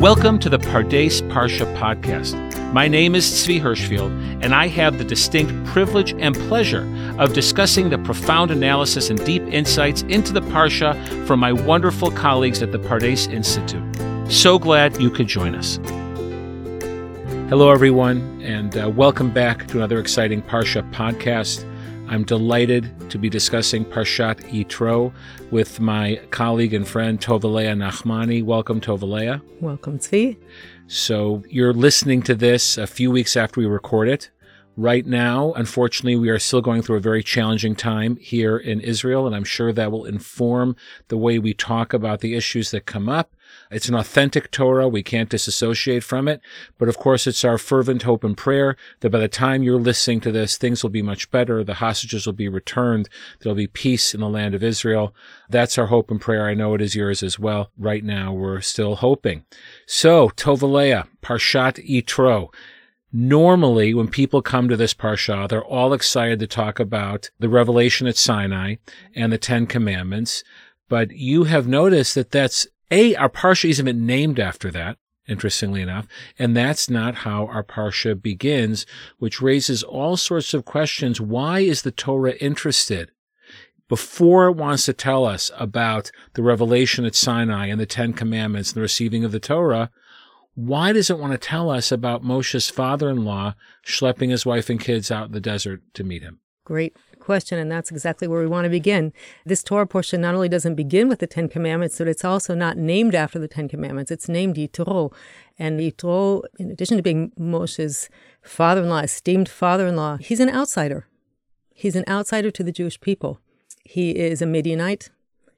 Welcome to the Pardes Parsha podcast. My name is Tzvi Hirschfield, and I have the distinct privilege and pleasure of discussing the profound analysis and deep insights into the Parsha from my wonderful colleagues at the Pardes Institute. So glad you could join us. Hello, everyone, and uh, welcome back to another exciting Parsha podcast. I'm delighted to be discussing Parshat Yitro with my colleague and friend Tovah Leah Nachmani. Welcome, Tovaleya. Welcome, Tzvi. So you're listening to this a few weeks after we record it. Right now, unfortunately, we are still going through a very challenging time here in Israel, and I'm sure that will inform the way we talk about the issues that come up it's an authentic Torah. We can't disassociate from it. But of course, it's our fervent hope and prayer that by the time you're listening to this, things will be much better. The hostages will be returned. There'll be peace in the land of Israel. That's our hope and prayer. I know it is yours as well. Right now, we're still hoping. So, Tovah Leah, Parshat Yitro. Normally, when people come to this parsha, they're all excited to talk about the revelation at Sinai and the Ten Commandments. But you have noticed that that's a, our Parsha isn't even named after that, interestingly enough, and that's not how our Parsha begins, which raises all sorts of questions. Why is the Torah interested? Before it wants to tell us about the revelation at Sinai and the Ten Commandments and the receiving of the Torah, why does it want to tell us about Moshe's father in law schlepping his wife and kids out in the desert to meet him? Great question, and that's exactly where we want to begin. This Torah portion not only doesn't begin with the Ten Commandments, but it's also not named after the Ten Commandments. It's named Yitro. And Yitro, in addition to being Moshe's father in law, esteemed father in law, he's an outsider. He's an outsider to the Jewish people. He is a Midianite.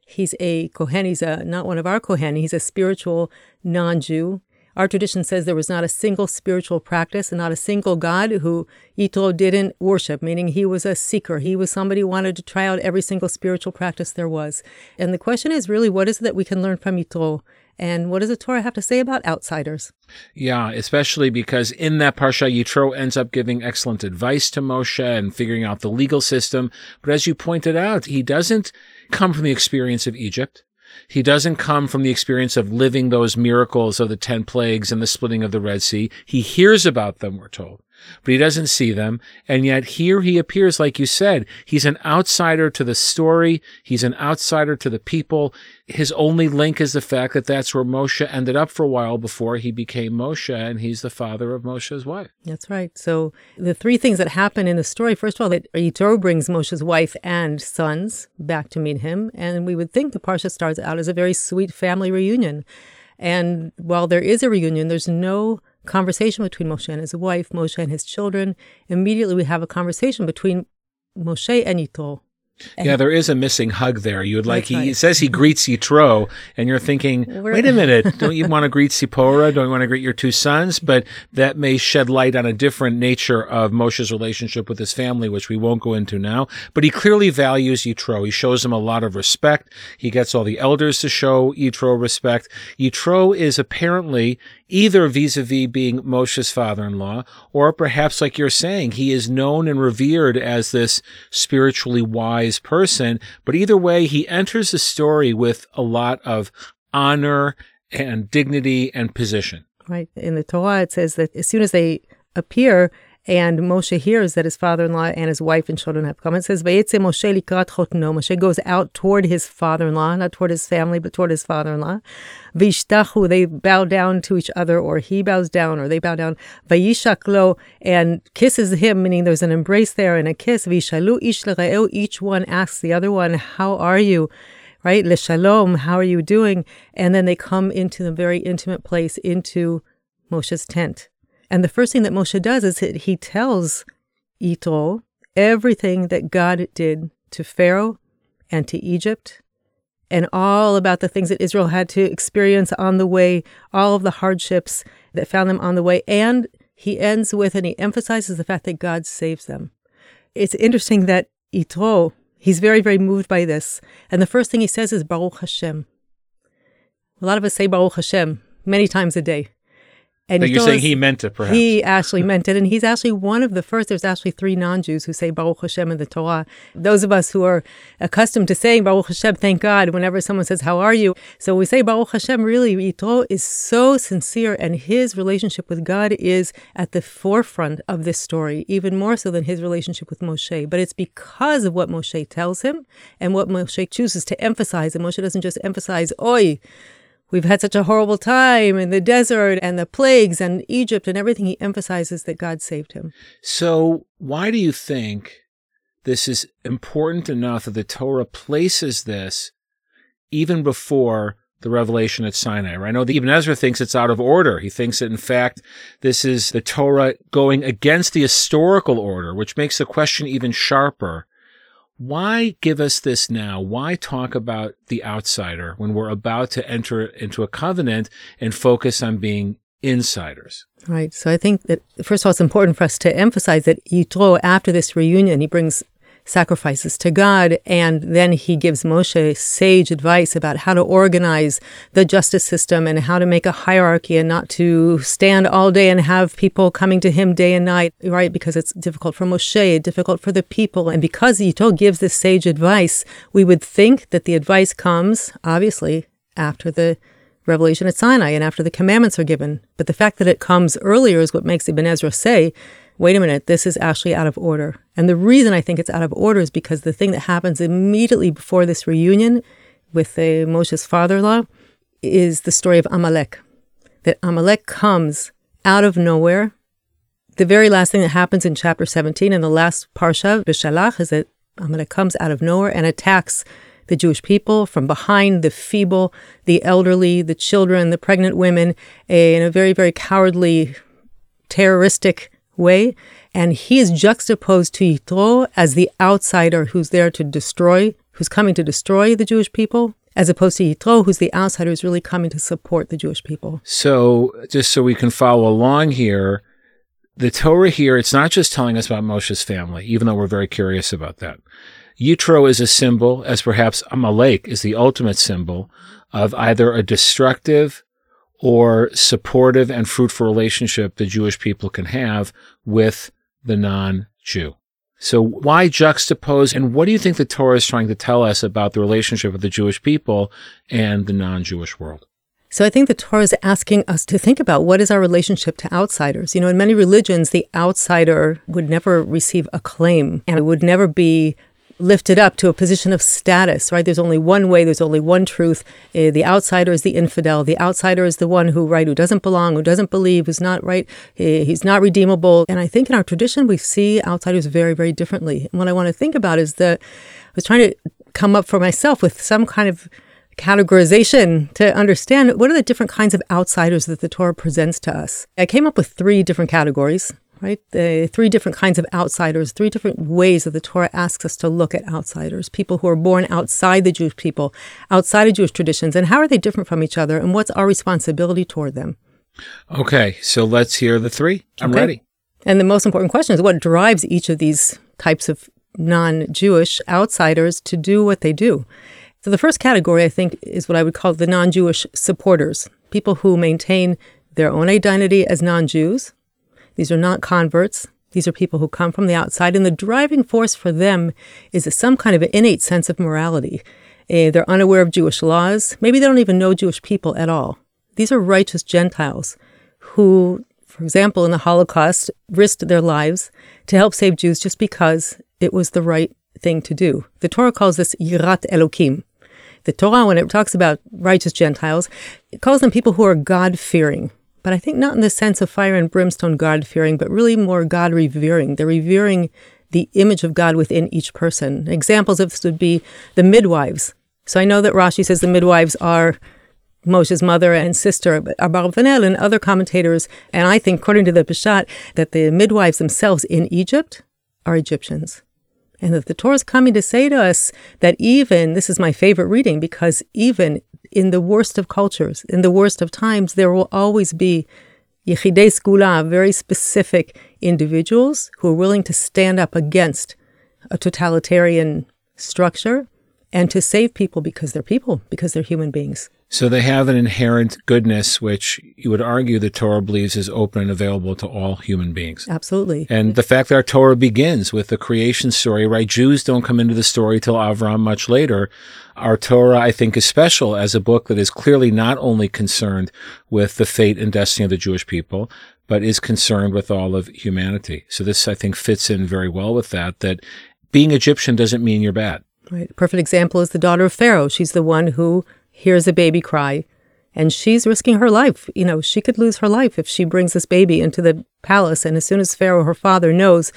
He's a Kohen. He's a, not one of our Kohen. He's a spiritual non Jew. Our tradition says there was not a single spiritual practice and not a single God who Yitro didn't worship, meaning he was a seeker. He was somebody who wanted to try out every single spiritual practice there was. And the question is really, what is it that we can learn from Yitro? And what does the Torah have to say about outsiders? Yeah, especially because in that Parsha, Yitro ends up giving excellent advice to Moshe and figuring out the legal system. But as you pointed out, he doesn't come from the experience of Egypt. He doesn't come from the experience of living those miracles of the 10 plagues and the splitting of the Red Sea. He hears about them, we're told but he doesn't see them. And yet here he appears, like you said, he's an outsider to the story. He's an outsider to the people. His only link is the fact that that's where Moshe ended up for a while before he became Moshe, and he's the father of Moshe's wife. That's right. So the three things that happen in the story, first of all, that Yitro brings Moshe's wife and sons back to meet him. And we would think the Parsha starts out as a very sweet family reunion. And while there is a reunion, there's no conversation between Moshe and his wife, Moshe and his children. Immediately, we have a conversation between Moshe and Yitro. Yeah, there is a missing hug there. You would like he, right. says he greets Yitro, and you're thinking, We're, wait a minute, don't you want to greet Sipporah? Don't you want to greet your two sons? But that may shed light on a different nature of Moshe's relationship with his family, which we won't go into now. But he clearly values Yitro. He shows him a lot of respect. He gets all the elders to show Yitro respect. Yitro is apparently either vis-a-vis being Moshe's father-in-law, or perhaps like you're saying, he is known and revered as this spiritually wise person. But either way, he enters the story with a lot of honor and dignity and position. Right. In the Torah, it says that as soon as they appear, and Moshe hears that his father-in-law and his wife and children have come. It says, Moshe likrat chotno. Moshe goes out toward his father-in-law, not toward his family, but toward his father-in-law. Vishtachu, they bow down to each other, or he bows down, or they bow down. Vayishaklo, and kisses him, meaning there's an embrace there and a kiss. Vishalu ish each one asks the other one, how are you? Right? Le shalom, how are you doing? And then they come into the very intimate place, into Moshe's tent. And the first thing that Moshe does is he tells Yitro everything that God did to Pharaoh and to Egypt and all about the things that Israel had to experience on the way, all of the hardships that found them on the way. And he ends with and he emphasizes the fact that God saves them. It's interesting that Yitro, he's very, very moved by this. And the first thing he says is Baruch Hashem. A lot of us say Baruch Hashem many times a day. And you're saying is- he meant it, perhaps. He actually meant it. And he's actually one of the first. There's actually three non Jews who say Baruch Hashem in the Torah. Those of us who are accustomed to saying Baruch Hashem, thank God, whenever someone says, How are you? So we say Baruch Hashem, really, Yitro is so sincere, and his relationship with God is at the forefront of this story, even more so than his relationship with Moshe. But it's because of what Moshe tells him and what Moshe chooses to emphasize. And Moshe doesn't just emphasize, Oi, We've had such a horrible time in the desert and the plagues and Egypt and everything. He emphasizes that God saved him. So, why do you think this is important enough that the Torah places this even before the revelation at Sinai? I know that Ibn Ezra thinks it's out of order. He thinks that, in fact, this is the Torah going against the historical order, which makes the question even sharper. Why give us this now? Why talk about the outsider when we're about to enter into a covenant and focus on being insiders? Right. So I think that, first of all, it's important for us to emphasize that Yitro, after this reunion, he brings sacrifices to God, and then he gives Moshe sage advice about how to organize the justice system and how to make a hierarchy and not to stand all day and have people coming to him day and night, right? Because it's difficult for Moshe, difficult for the people. And because Yitro gives this sage advice, we would think that the advice comes, obviously, after the revelation at Sinai and after the commandments are given. But the fact that it comes earlier is what makes Ibn Ezra say, wait a minute, this is actually out of order. And the reason I think it's out of order is because the thing that happens immediately before this reunion with the Moshe's father-in-law is the story of Amalek. That Amalek comes out of nowhere. The very last thing that happens in chapter 17 in the last parsha, Beshalach, is that Amalek comes out of nowhere and attacks the Jewish people from behind, the feeble, the elderly, the children, the pregnant women, in a very, very cowardly, terroristic way. And he is juxtaposed to Yitro as the outsider who's there to destroy, who's coming to destroy the Jewish people, as opposed to Yitro, who's the outsider who's really coming to support the Jewish people. So, just so we can follow along here, the Torah here, it's not just telling us about Moshe's family, even though we're very curious about that. Yitro is a symbol, as perhaps Amalek is the ultimate symbol of either a destructive or supportive and fruitful relationship the Jewish people can have with the non Jew. So, why juxtapose, and what do you think the Torah is trying to tell us about the relationship of the Jewish people and the non Jewish world? So I think the Torah is asking us to think about what is our relationship to outsiders. You know, in many religions, the outsider would never receive acclaim and it would never be lifted up to a position of status, right? There's only one way, there's only one truth. Uh, the outsider is the infidel. The outsider is the one who, right, who doesn't belong, who doesn't believe, who's not right, he's not redeemable. And I think in our tradition, we see outsiders very, very differently. And what I want to think about is that I was trying to come up for myself with some kind of categorization to understand what are the different kinds of outsiders that the Torah presents to us. I came up with three different categories, right? The three different kinds of outsiders, three different ways that the Torah asks us to look at outsiders, people who are born outside the Jewish people, outside of Jewish traditions, and how are they different from each other, and what's our responsibility toward them? Okay, so let's hear the three. I'm Okay. ready. And the most important question is what drives each of these types of non Jewish outsiders to do what they do? So, the first category, I think, is what I would call the non Jewish supporters people who maintain their own identity as non Jews. These are not converts. These are people who come from the outside, and the driving force for them is some kind of innate sense of morality. Eh, they're unaware of Jewish laws. Maybe they don't even know Jewish people at all. These are righteous Gentiles who, for example, in the Holocaust, risked their lives to help save Jews just because it was the right thing to do. The Torah calls this Yirat Elokim. The Torah, when it talks about righteous Gentiles, it calls them people who are God fearing. But I think not in the sense of fire and brimstone God fearing, but really more God revering. They're revering the image of God within each person. Examples of this would be the midwives. So I know that Rashi says the midwives are Moshe's mother and sister, but Abarvanel and other commentators, and I think, according to the Peshat, that the midwives themselves in Egypt are Egyptians. And that the Torah is coming to say to us that even, this is my favorite reading, because even in the worst of cultures, in the worst of times, there will always be Yechidei Segula, very specific individuals who are willing to stand up against a totalitarian structure and to save people because they're people, because they're human beings. So they have an inherent goodness, which you would argue the Torah believes is open and available to all human beings. Absolutely. And the fact that our Torah begins with the creation story, right? Jews don't come into the story till Avram much later. Our Torah, I think, is special as a book that is clearly not only concerned with the fate and destiny of the Jewish people, but is concerned with all of humanity. So this, I think, fits in very well with that, that being Egyptian doesn't mean you're bad. Right. Perfect example is the daughter of Pharaoh. She's the one who hears a baby cry and she's risking her life. You know, she could lose her life if she brings this baby into the palace. And as soon as Pharaoh, her father, knows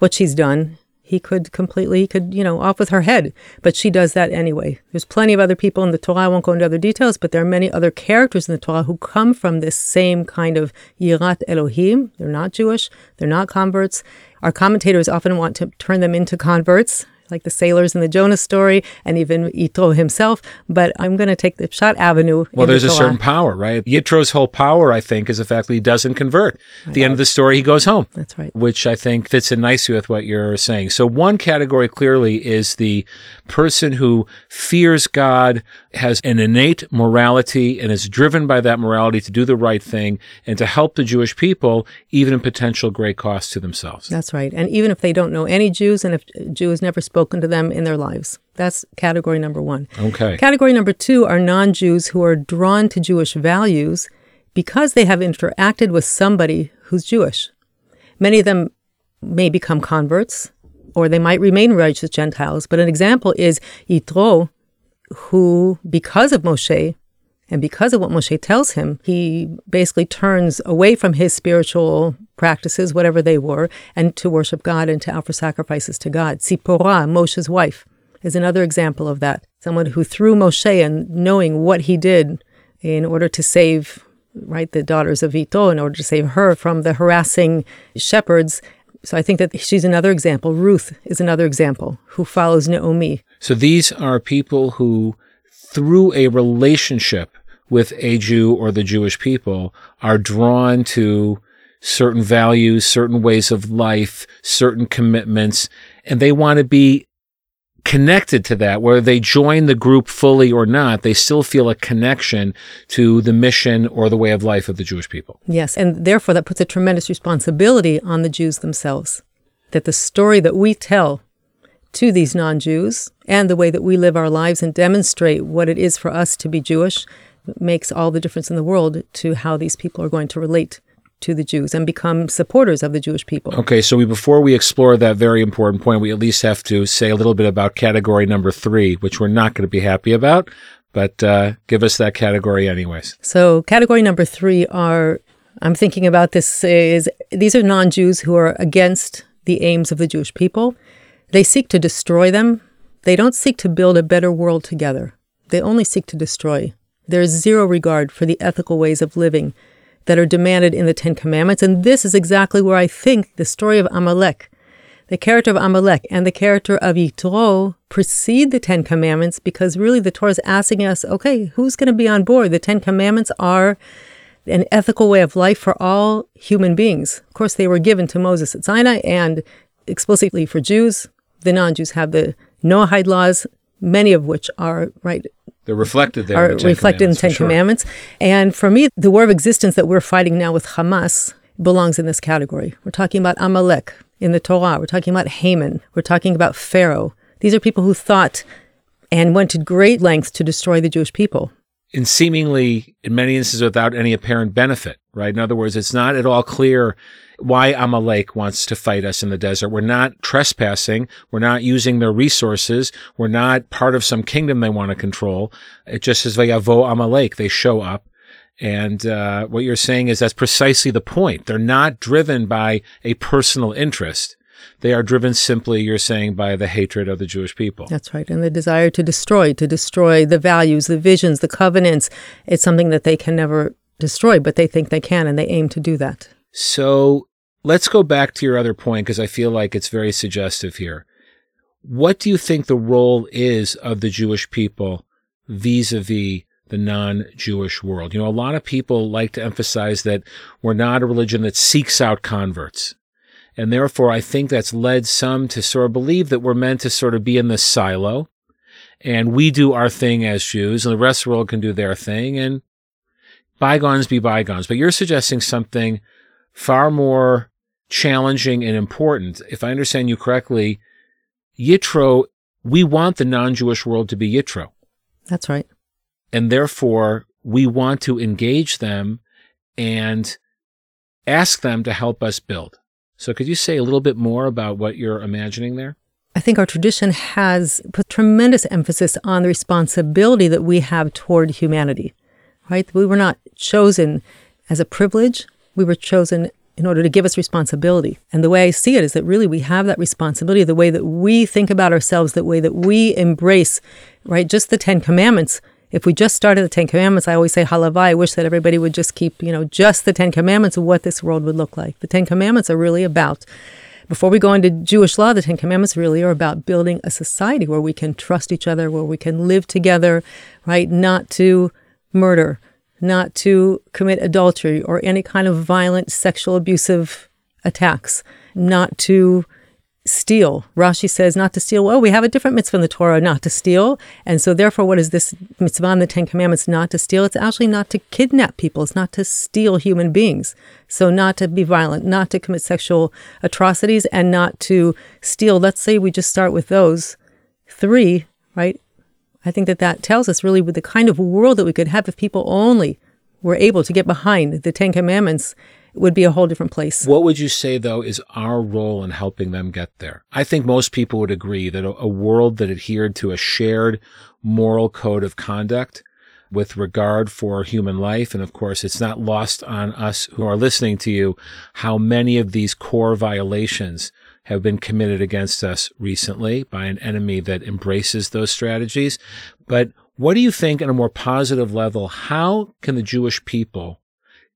what she's done, he could completely, he could, you know, off with her head. But she does that anyway. There's plenty of other people in the Torah. I won't go into other details, but there are many other characters in the Torah who come from this same kind of Yirat Elohim. They're not Jewish, they're not converts. Our commentators often want to turn them into converts like the sailors in the Jonah story, and even Yitro himself. But I'm going to take the Pshat Avenue. Well, there's the a certain power, right? Yitro's whole power, I think, is the fact that he doesn't convert. At the end of the story, he goes home. That's right. Which I think fits in nicely with what you're saying. So one category clearly is the person who fears God, has an innate morality, and is driven by that morality to do the right thing and to help the Jewish people, even in potential great cost to themselves. That's right. And even if they don't know any Jews and if Jews never spoken to them in their lives. That's category number one. Okay. Category number two are non Jews who are drawn to Jewish values because they have interacted with somebody who's Jewish. Many of them may become converts or they might remain righteous Gentiles. But an example is Yitro, who, because of Moshe and because of what Moshe tells him, he basically turns away from his spiritual practices, whatever they were, and to worship God and to offer sacrifices to God. Sipporah, Moshe's wife, is another example of that. Someone who through Moshe and knowing what he did in order to save right the daughters of Yitro, in order to save her from the harassing shepherds, so I think that she's another example. Ruth is another example who follows Naomi. So these are people who, through a relationship with a Jew or the Jewish people, are drawn to certain values, certain ways of life, certain commitments, and they want to be connected to that, whether they join the group fully or not, they still feel a connection to the mission or the way of life of the Jewish people. Yes, and therefore that puts a tremendous responsibility on the Jews themselves. That the story that we tell to these non Jews and the way that we live our lives and demonstrate what it is for us to be Jewish makes all the difference in the world to how these people are going to relate to the Jews and become supporters of the Jewish people. Okay, so we, before we explore that very important point, we at least have to say a little bit about category number three, which we're not going to be happy about, but uh, give us that category anyways. So, category number three are I'm thinking about this is these are non-Jews who are against the aims of the Jewish people. They seek to destroy them. They don't seek to build a better world together. They only seek to destroy. There is zero regard for the ethical ways of living that are demanded in the Ten Commandments. And this is exactly where I think the story of Amalek, the character of Amalek and the character of Yitro precede the Ten Commandments because really the Torah is asking us, okay, who's going to be on board? The Ten Commandments are an ethical way of life for all human beings. Of course, they were given to Moses at Sinai and explicitly for Jews. The non Jews have the Noahide laws, many of which are right they're reflected there. Are in the reflected in the Ten sure. Commandments. And for me, the war of existence that we're fighting now with Hamas belongs in this category. We're talking about Amalek in the Torah. We're talking about Haman. We're talking about Pharaoh. These are people who thought and went to great lengths to destroy the Jewish people. In seemingly, in many instances, without any apparent benefit, right? In other words, it's not at all clear why Amalek wants to fight us in the desert. We're not trespassing. We're not using their resources. We're not part of some kingdom they want to control. It just says Vayavo Amalek. They show up. And uh, what you're saying is that's precisely the point. They're not driven by a personal interest. They are driven simply, you're saying, by the hatred of the Jewish people. That's right. And the desire to destroy, to destroy the values, the visions, the covenants. It's something that they can never destroy, but they think they can, and they aim to do that. So Let's go back to your other point because I feel like it's very suggestive here. What do you think the role is of the Jewish people vis a vis the non Jewish world? You know, a lot of people like to emphasize that we're not a religion that seeks out converts. And therefore, I think that's led some to sort of believe that we're meant to sort of be in this silo and we do our thing as Jews, and the rest of the world can do their thing, and bygones be bygones. But you're suggesting something far more challenging and important. If I understand you correctly, Yitro, we want the non Jewish world to be Yitro. That's right. And therefore, we want to engage them and ask them to help us build. So, could you say a little bit more about what you're imagining there? I think our tradition has put tremendous emphasis on the responsibility that we have toward humanity, right? We were not chosen as a privilege, we were chosen in order to give us responsibility. And the way I see it is that really we have that responsibility, the way that we think about ourselves, the way that we embrace, right? Just the Ten Commandments. If we just started the Ten Commandments, I always say halavai. I wish that everybody would just keep, you know, just the Ten Commandments of what this world would look like. The Ten Commandments are really about before we go into Jewish law, the Ten Commandments really are about building a society where we can trust each other, where we can live together, right? Not to murder, not to commit adultery or any kind of violent sexual abusive attacks, not to steal. Rashi says not to steal. Well, we have a different mitzvah in the Torah, not to steal. And so, therefore, what is this mitzvah in the Ten Commandments, not to steal? It's actually not to kidnap people, it's not to steal human beings. So, not to be violent, not to commit sexual atrocities, and not to steal. Let's say we just start with those three, right? I think that that tells us really with the kind of world that we could have if people only were able to get behind the Ten Commandments would be a whole different place. What would you say, though, is our role in helping them get there? I think most people would agree that a, a world that adhered to a shared moral code of conduct with regard for human life. And of course, it's not lost on us who are listening to you how many of these core violations have been committed against us recently by an enemy that embraces those strategies. But what do you think, on a more positive level, how can the Jewish people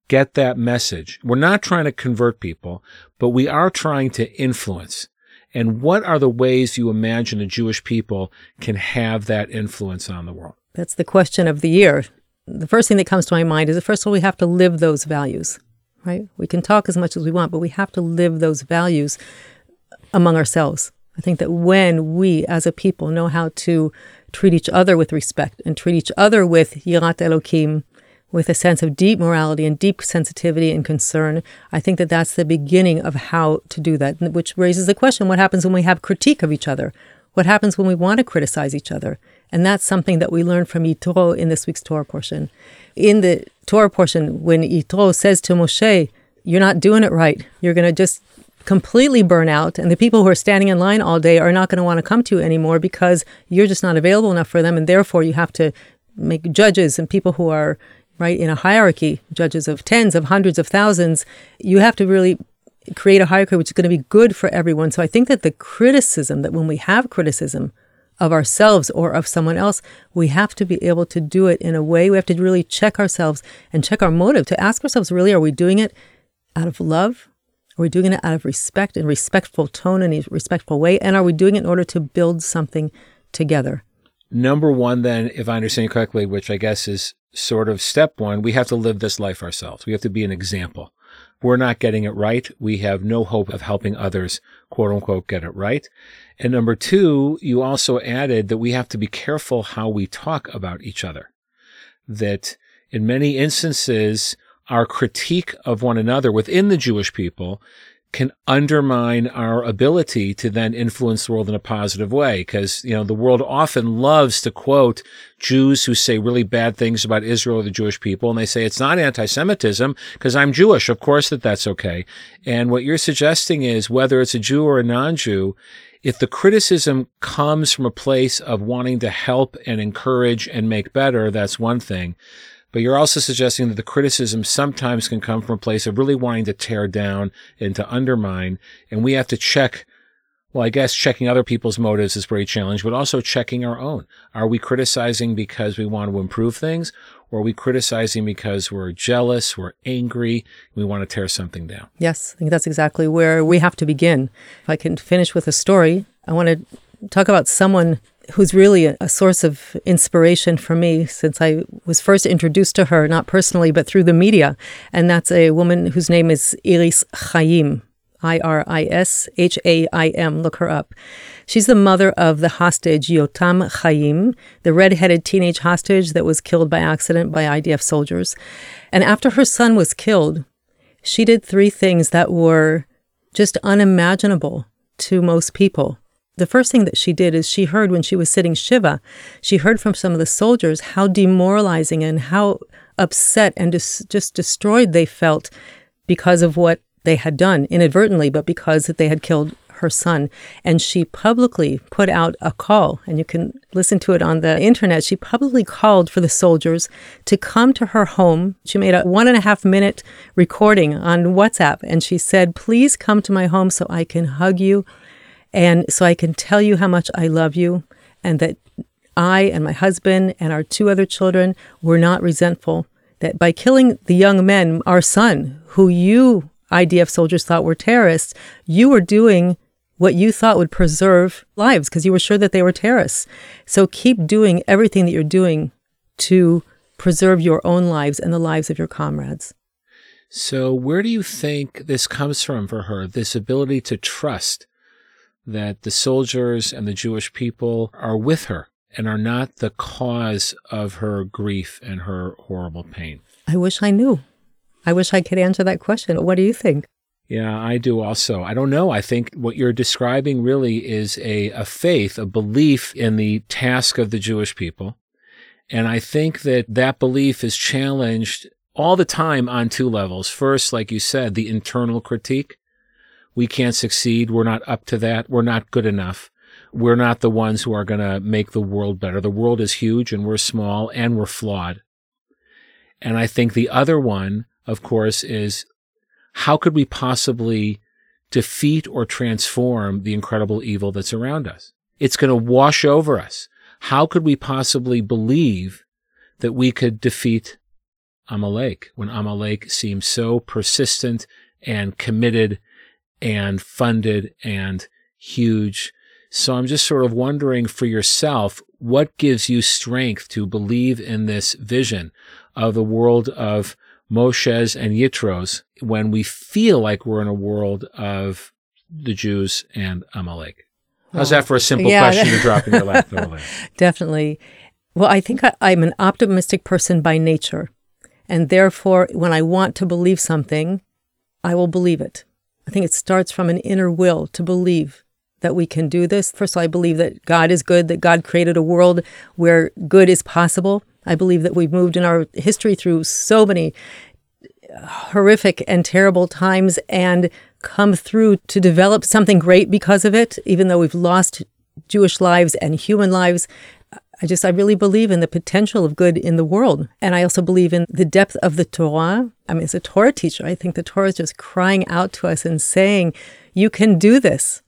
get that message? We're not trying to convert people, but we are trying to influence. And what are the ways you imagine the Jewish people can have that influence on the world? That's the question of the year. The first thing that comes to my mind is that first of all, we have to live those values, right? We can talk as much as we want, but we have to live those values among ourselves. I think that when we as a people know how to treat each other with respect and treat each other with Yirat Elokim, with a sense of deep morality and deep sensitivity and concern, I think that that's the beginning of how to do that, which raises the question what happens when we have critique of each other? What happens when we want to criticize each other? And that's something that we learned from Yitro in this week's Torah portion. In the Torah portion, when Yitro says to Moshe, You're not doing it right, you're going to just completely burn out, and the people who are standing in line all day are not going to want to come to you anymore because you're just not available enough for them, and therefore you have to make judges and people who are right in a hierarchy, judges of tens of hundreds of thousands. You have to really create a hierarchy which is going to be good for everyone. So I think that the criticism that when we have criticism of ourselves or of someone else, we have to be able to do it in a way. We have to really check ourselves and check our motive to ask ourselves really, are we doing it out of love? Are we doing it out of respect and respectful tone and a respectful way? And are we doing it in order to build something together? Number one, then, if I understand correctly, which I guess is sort of step one, we have to live this life ourselves. We have to be an example. We're not getting it right. We have no hope of helping others, quote unquote, get it right. And number two, you also added that we have to be careful how we talk about each other. That in many instances, our critique of one another within the Jewish people can undermine our ability to then influence the world in a positive way. Because, you know, the world often loves to quote Jews who say really bad things about Israel or the Jewish people. And they say it's not anti-Semitism because I'm Jewish. Of course that that's okay. And what you're suggesting is whether it's a Jew or a non-Jew, if the criticism comes from a place of wanting to help and encourage and make better, that's one thing. But you're also suggesting that the criticism sometimes can come from a place of really wanting to tear down and to undermine. And we have to check, well, I guess checking other people's motives is very challenging, but also checking our own. Are we criticizing because we want to improve things? Or are we criticizing because we're jealous, we're angry, we want to tear something down? Yes, I think that's exactly where we have to begin. If I can finish with a story, I want to talk about someone who's really a, a, source of inspiration for me since I was first introduced to her, not personally, but through the media. And that's a woman whose name is Iris Haim. I R I S H A I M. Look her up. She's the mother of the hostage Yotam Haim, the red-headed teenage hostage that was killed by accident by IDF soldiers. And after her son was killed, she did three things that were just unimaginable to most people. The first thing that she did is she heard when she was sitting Shiva, she heard from some of the soldiers how demoralizing and how upset and dis- just destroyed they felt because of what they had done inadvertently, but because that they had killed her son. And she publicly put out a call, and you can listen to it on the internet. She publicly called for the soldiers to come to her home. She made a one and a half minute recording on WhatsApp, and she said, Please come to my home so I can hug you and so I can tell you how much I love you and that I and my husband and our two other children were not resentful. That by killing the young men, our son, who you IDF soldiers thought were terrorists, you were doing what you thought would preserve lives because you were sure that they were terrorists. So keep doing everything that you're doing to preserve your own lives and the lives of your comrades. So, where do you think this comes from for her? This ability to trust that the soldiers and the Jewish people are with her and are not the cause of her grief and her horrible pain? I wish I knew. I wish I could answer that question. What do you think? Yeah, I do also. I don't know. I think what you're describing really is a, a faith, a belief in the task of the Jewish people. And I think that that belief is challenged all the time on two levels. First, like you said, the internal critique. We can't succeed. We're not up to that. We're not good enough. We're not the ones who are going to make the world better. The world is huge and we're small and we're flawed. And I think the other one, of course, is how could we possibly defeat or transform the incredible evil that's around us? It's going to wash over us. How could we possibly believe that we could defeat Amalek when Amalek seems so persistent and committed and funded and huge? So I'm just sort of wondering for yourself, what gives you strength to believe in this vision of the world of Moshe's and Yitros when we feel like we're in a world of the Jews and Amalek? How's that for a simple yeah, question to drop in your lap? Definitely. Well, I think I, I'm an optimistic person by nature. And therefore, when I want to believe something, I will believe it. I think it starts from an inner will to believe that we can do this. First of all, I believe that God is good, that God created a world where good is possible. I believe that we've moved in our history through so many horrific and terrible times and come through to develop something great because of it, even though we've lost Jewish lives and human lives. I just, I really believe in the potential of good in the world. And I also believe in the depth of the Torah. I mean, as a Torah teacher, I think the Torah is just crying out to us and saying, you can do this.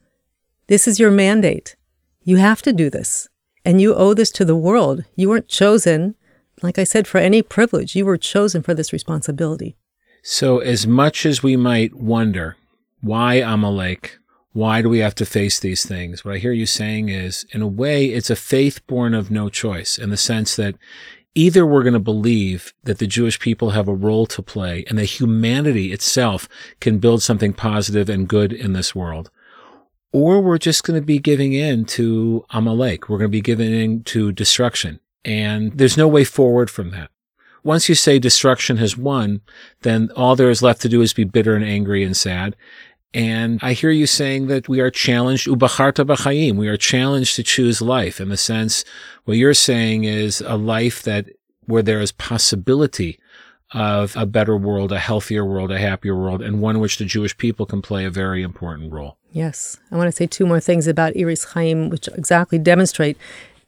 This is your mandate. You have to do this. And you owe this to the world. You weren't chosen, like I said, for any privilege. You were chosen for this responsibility. So, as much as we might wonder why Amalek, why do we have to face these things? What I hear you saying is, in a way, it's a faith born of no choice in the sense that either we're going to believe that the Jewish people have a role to play and that humanity itself can build something positive and good in this world, or we're just going to be giving in to Amalek. We're going to be giving in to destruction. And there's no way forward from that once you say destruction has won, then all there is left to do is be bitter and angry and sad. And I hear you saying that we are challenged, ubacharta b'chaim, we are challenged to choose life in the sense, what you're saying is a life that, where there is possibility of a better world, a healthier world, a happier world, and one in which the Jewish people can play a very important role. Yes. I want to say two more things about Iris Haim, which exactly demonstrate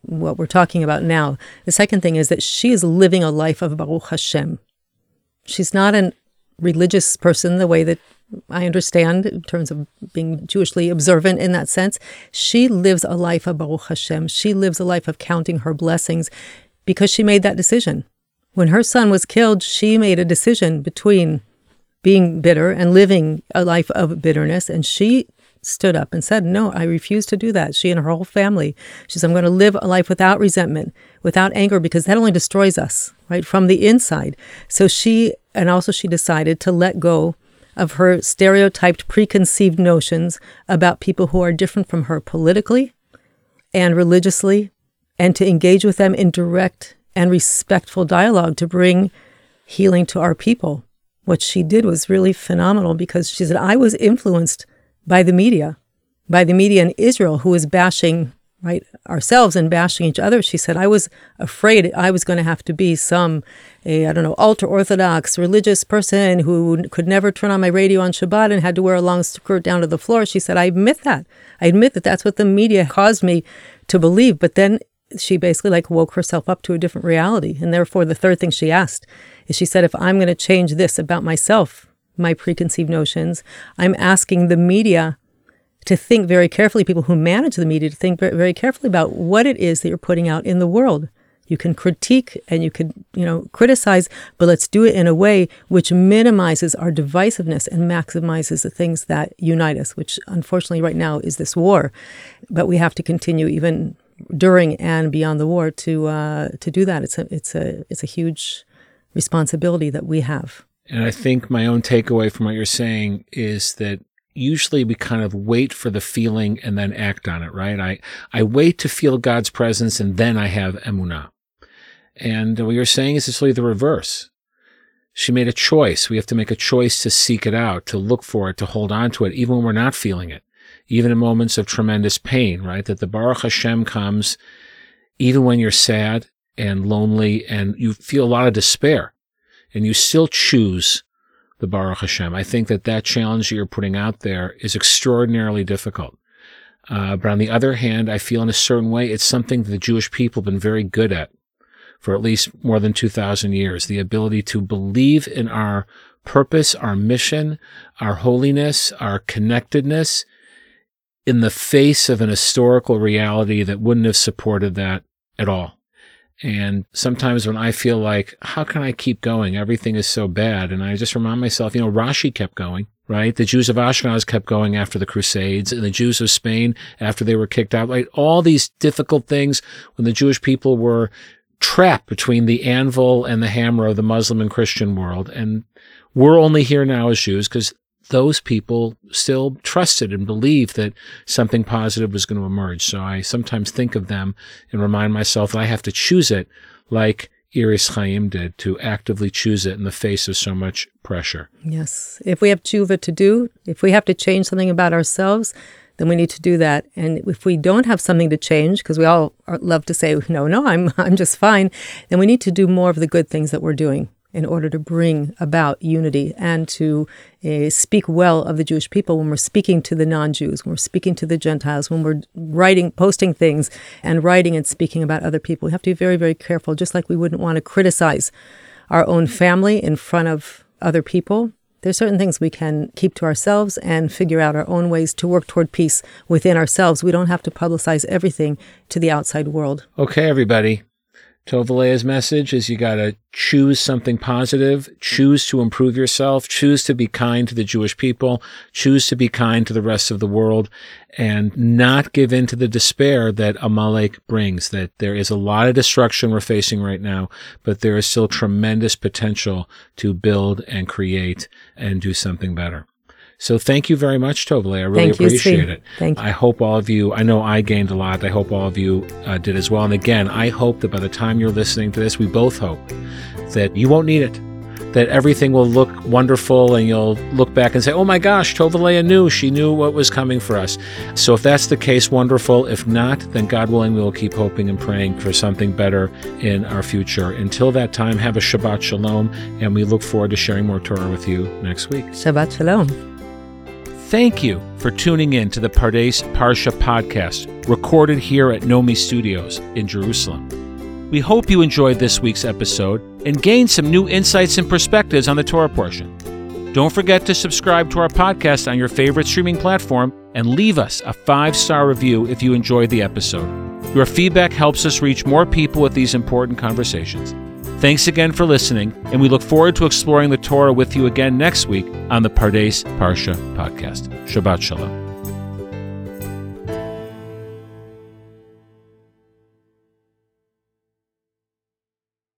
what we're talking about now. The second thing is that she is living a life of Baruch Hashem. She's not a religious person the way that I understand in terms of being Jewishly observant in that sense. She lives a life of Baruch Hashem. She lives a life of counting her blessings because she made that decision. When her son was killed, she made a decision between being bitter and living a life of bitterness. And she stood up and said, No, I refuse to do that. She and her whole family. She says, I'm going to live a life without resentment, without anger, because that only destroys us, right, from the inside. So she, and also she decided to let go of her stereotyped, preconceived notions about people who are different from her politically and religiously, and to engage with them in direct and respectful dialogue to bring healing to our people. What she did was really phenomenal because she said, I was influenced by the media, by the media in Israel who was bashing right ourselves and bashing each other. She said i was afraid i was going to have to be some a i don't know ultra orthodox religious person who could never turn on my radio on shabbat and had to wear a long skirt down to the floor. She said i admit that. I admit that that's what the media caused me to believe. But then she basically like woke herself up to a different reality. And therefore the third thing she asked is she said if i'm going to change this about myself my preconceived notions i'm asking the media to think very carefully, people who manage the media, to think very carefully about what it is that you're putting out in the world. You can critique and you could, you know, criticize, but let's do it in a way which minimizes our divisiveness and maximizes the things that unite us, which unfortunately right now is this war. But we have to continue even during and beyond the war to uh, to do that. It's a it's a it's a huge responsibility that we have. And I think my own takeaway from what you're saying is that usually we kind of wait for the feeling and then act on it, right? I, I wait to feel God's presence and then I have emunah. And what you're saying is it's really the reverse. She made a choice. We have to make a choice to seek it out, to look for it, to hold on to it, even when we're not feeling it, even in moments of tremendous pain, right? That the Baruch Hashem comes even when you're sad and lonely and you feel a lot of despair and you still choose the Baruch Hashem. I think that that challenge that you're putting out there is extraordinarily difficult. Uh, but on the other hand, I feel in a certain way it's something that the Jewish people have been very good at for at least more than 2,000 years. The ability to believe in our purpose, our mission, our holiness, our connectedness in the face of an historical reality that wouldn't have supported that at all. And sometimes when I feel like, how can I keep going? Everything is so bad. And I just remind myself, you know, Rashi kept going, right? The Jews of Ashkenaz kept going after the Crusades and the Jews of Spain after they were kicked out. Like all these difficult things when the Jewish people were trapped between the anvil and the hammer of the Muslim and Christian world. And we're only here now as Jews because those people still trusted and believed that something positive was going to emerge. So I sometimes think of them and remind myself that I have to choose it like Ir Chaim did to actively choose it in the face of so much pressure. Yes. If we have tshuva to do, if we have to change something about ourselves, then we need to do that. And if we don't have something to change, because we all love to say, no, no, I'm, I'm just fine, then we need to do more of the good things that we're doing in order to bring about unity and to uh, speak well of the Jewish people when we're speaking to the non Jews, when we're speaking to the Gentiles, when we're writing, posting things and writing and speaking about other people. We have to be very, very careful, just like we wouldn't want to criticize our own family in front of other people. There's certain things we can keep to ourselves and figure out our own ways to work toward peace within ourselves. We don't have to publicize everything to the outside world. Okay, everybody. Tovah Leah's message is you got to choose something positive, choose to improve yourself, choose to be kind to the Jewish people, choose to be kind to the rest of the world, and not give in to the despair that Amalek brings, that there is a lot of destruction we're facing right now, but there is still tremendous potential to build and create and do something better. So thank you very much, Tovale. I really thank appreciate you, it. Thank you. I hope all of you, I know I gained a lot. I hope all of you uh, did as well. And again, I hope that by the time you're listening to this, we both hope that you won't need it. That everything will look wonderful and you'll look back and say, oh my gosh, Tovah Leah knew. She knew what was coming for us. So if that's the case, wonderful. If not, then God willing, we will keep hoping and praying for something better in our future. Until that time, have a Shabbat Shalom, and we look forward to sharing more Torah with you next week. Shabbat Shalom. Thank you for tuning in to the Pardes Parsha podcast, recorded here at Nomi Studios in Jerusalem. We hope you enjoyed this week's episode and gained some new insights and perspectives on the Torah portion. Don't forget to subscribe to our podcast on your favorite streaming platform and leave us a five star review if you enjoyed the episode. Your feedback helps us reach more people with these important conversations. Thanks again for listening, and we look forward to exploring the Torah with you again next week on the Pardes Parsha podcast. Shabbat Shalom.